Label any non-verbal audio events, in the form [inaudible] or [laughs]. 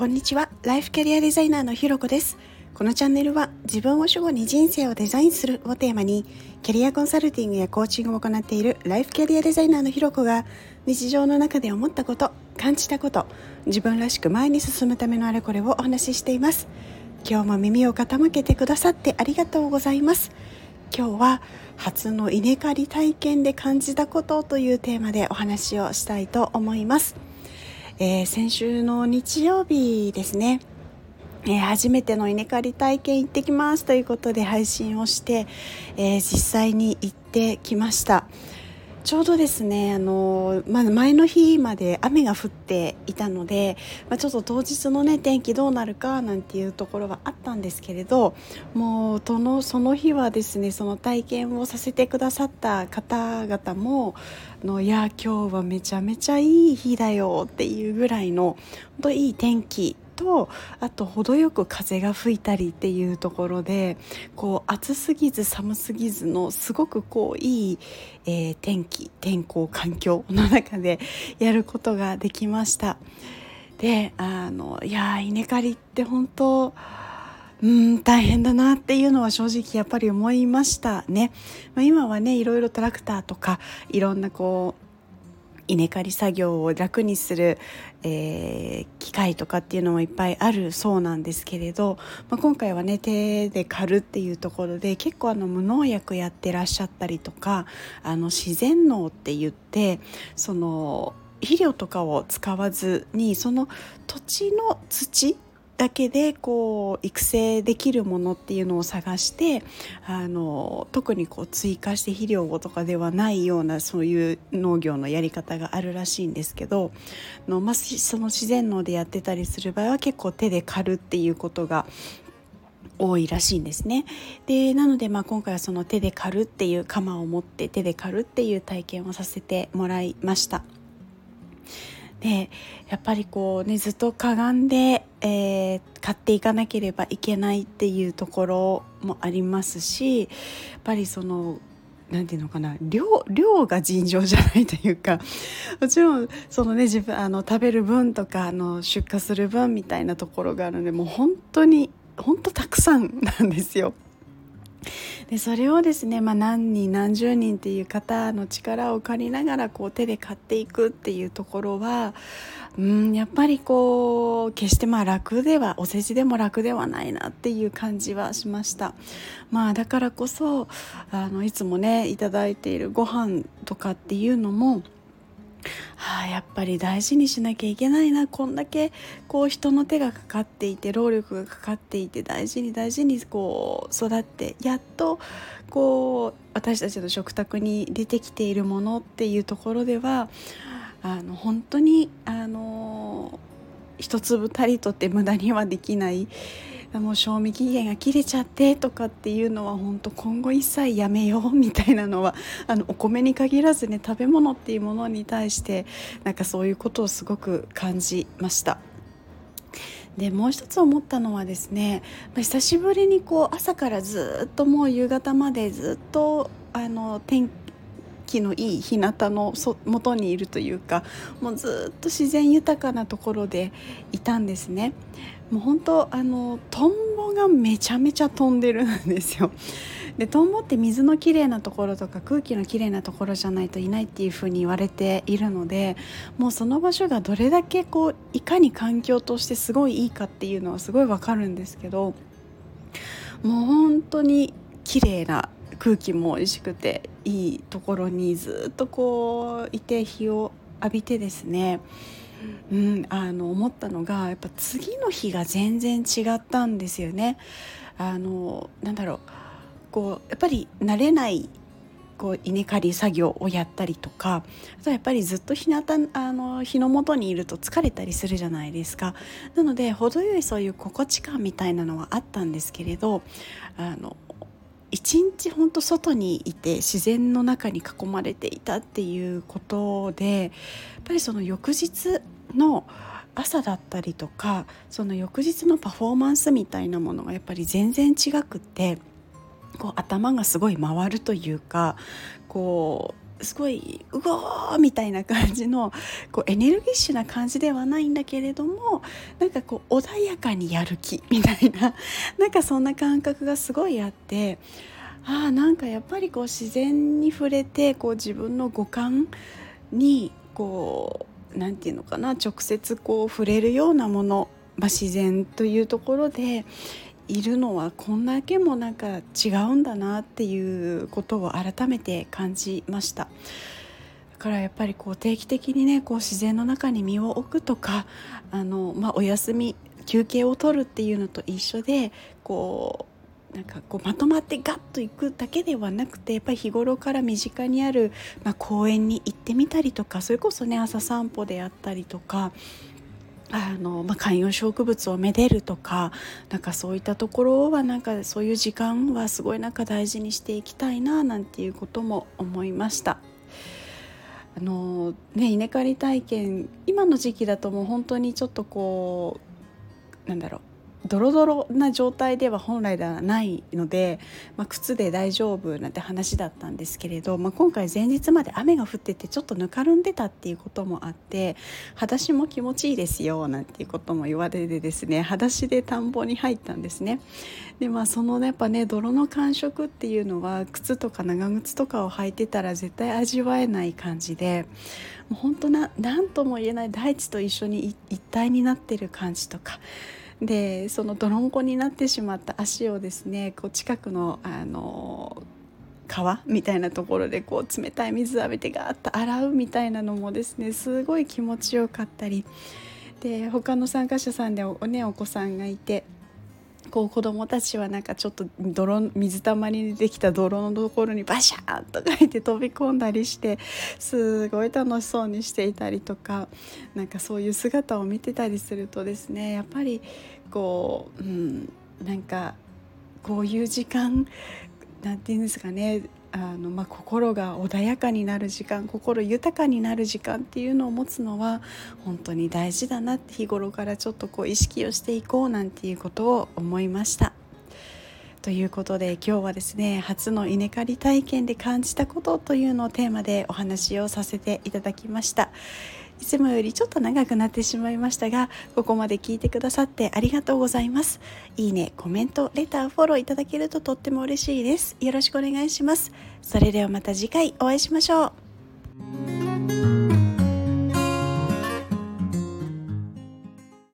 こんにちは。ライフキャリアデザイナーのひろこです。このチャンネルは自分を主語に人生をデザインするをテーマにキャリアコンサルティングやコーチングを行っているライフキャリアデザイナーのひろこが日常の中で思ったこと感じたこと自分らしく前に進むためのあれこれをお話ししています。今日も耳を傾けてくださってありがとうございます。今日は初の稲刈り体験で感じたことというテーマでお話をしたいと思います、えー、先週の日曜日ですね。えー、初めての稲刈り体験行ってきますということで配信をして、えー、実際に行ってきました。ちょうどですねあの、まあ、前の日まで雨が降っていたので、まあ、ちょっと当日のね天気どうなるかなんていうところはあったんですけれどもうそのその日はですねその体験をさせてくださった方々ものいや今日はめちゃめちゃいい日だよっていうぐらいの本当いい天気とあと程よく風が吹いたりっていうところでこう暑すぎず寒すぎずのすごくこういい、えー、天気天候環境の中で [laughs] やることができました。であのいや稲刈りって本当うん大変だなっていうのは正直やっぱり思いましたね。まあ、今はねいろいろトラクターとかいろんなこう稲刈り作業を楽にする、えー、機械とかっていうのもいっぱいあるそうなんですけれど、まあ、今回はね手で刈るっていうところで結構あの無農薬やってらっしゃったりとかあの自然農って言ってその肥料とかを使わずにその土地の土だけでこう育成できるものっていうのを探してあの特にこう追加して肥料とかではないようなそういう農業のやり方があるらしいんですけどの、まあ、その自然農でやってたりする場合は結構手で刈るっていうことが多いらしいんですねでなのでまあ今回はその手で刈るっていう鎌を持って手で刈るっていう体験をさせてもらいました。でやっぱりこうねずっとかがんで、えー、買っていかなければいけないっていうところもありますしやっぱりそのなんていうのかな量量が尋常じゃないというかもちろんそのね自分あの食べる分とかあの出荷する分みたいなところがあるのでもう本当に本当たくさんなんですよ。でそれをですね、まあ、何人何十人っていう方の力を借りながらこう手で買っていくっていうところはうんやっぱりこう決してまあ楽ではお世辞でも楽ではないなっていう感じはしました。まあだからこそあのいつもね頂いているご飯とかっていうのもはあ、やっぱり大事にしなきゃいけないな。こんだけこう人の手がかかっていて労力がかかっていて大事に大事にこう育ってやっとこう私たちの食卓に出てきているものっていうところではあの本当にあの一粒たりとって無駄にはできないもう賞味期限が切れちゃってとかっていうのは本当今後一切やめようみたいなのはあのお米に限らずね食べ物っていうものに対してなんかそういうことをすごく感じました。でもう一つ思ったのはですね、久しぶりにこう朝からずっともう夕方までずっとあの天気のいい日向のそ元にいるというかもうずっと自然豊かなところでいたんですね。もう本当あのトンボがめちゃめちゃ飛んでるんですよ。[laughs] でトンボって水のきれいなところとか空気のきれいなところじゃないといないっていうふうに言われているのでもうその場所がどれだけこういかに環境としてすごいいいかっていうのはすごいわかるんですけどもう本当に綺麗な空気も美味しくていいところにずっとこういて日を浴びてですねうん、あの思ったのがやっぱ次の日が全然違ったんですよね。あのなんだろうこうやっぱり慣れないこう稲刈り作業をやったりとかあとはやっぱりずっと日向あの日の元にいると疲れたりするじゃないですかなので程よいそういう心地感みたいなのはあったんですけれどあの一日ほんと外にいて自然の中に囲まれていたっていうことでやっぱりその翌日の朝だったりとかその翌日のパフォーマンスみたいなものがやっぱり全然違くってこう頭がすごい回るというかこうすごいうおーみたいな感じのこうエネルギッシュな感じではないんだけれどもなんかこう穏やかにやる気みたいな [laughs] なんかそんな感覚がすごいあってああなんかやっぱりこう自然に触れてこう自分の五感にこう何て言うのかな直接こう触れるようなもの、まあ、自然というところでいるのはこんだけもなんか違うんだなっていうことを改めて感じました。だからやっぱりこう定期的にねこう自然の中に身を置くとかあの、まあ、お休み休憩を取るっていうのと一緒でこうなんかこうまとまってガッと行くだけではなくてやっぱり日頃から身近にある、まあ、公園に行ってみたりとかそれこそね朝散歩であったりとかあの、まあ、観葉植物をめでるとかなんかそういったところはなんかそういう時間はすごいなんか大事にしていきたいななんていうことも思いました。あのね、稲刈り体験今の時期だともう本当にちょっとこうなんだろうドロドロな状態では本来ではないので、まあ、靴で大丈夫なんて話だったんですけれど、まあ、今回前日まで雨が降っててちょっとぬかるんでたっていうこともあって裸足も気持ちいいですよなんていうことも言われてですね裸足で田んぼに入ったんですね。でまあそのねやっぱね泥の感触っていうのは靴とか長靴とかを履いてたら絶対味わえない感じでもう本当な何とも言えない大地と一緒に一体になってる感じとか。でその泥んこになってしまった足をですねこう近くのあの川みたいなところでこう冷たい水浴びてガーッと洗うみたいなのもですねすごい気持ちよかったり。で他の参加者さんでお,、ね、お子さんがいてこう子供たちはなんかちょっと泥水たまりにできた泥のところにバシャーンと書いて飛び込んだりしてすごい楽しそうにしていたりとか [laughs] なんかそういう姿を見てたりするとですねやっぱりこう、うん、なんかこういう時間なんていうんですかねあの、まあ、心が穏やかになる時間心豊かになる時間っていうのを持つのは本当に大事だなって日頃からちょっとこう意識をしていこうなんていうことを思いました。ということで今日はですね初の稲刈り体験で感じたことというのをテーマでお話をさせていただきました。いつもよりちょっと長くなってしまいましたがここまで聞いてくださってありがとうございます。いいねコメントレターフォローいただけるととっても嬉しいです。よろしくお願いします。それではまた次回お会いしましょう。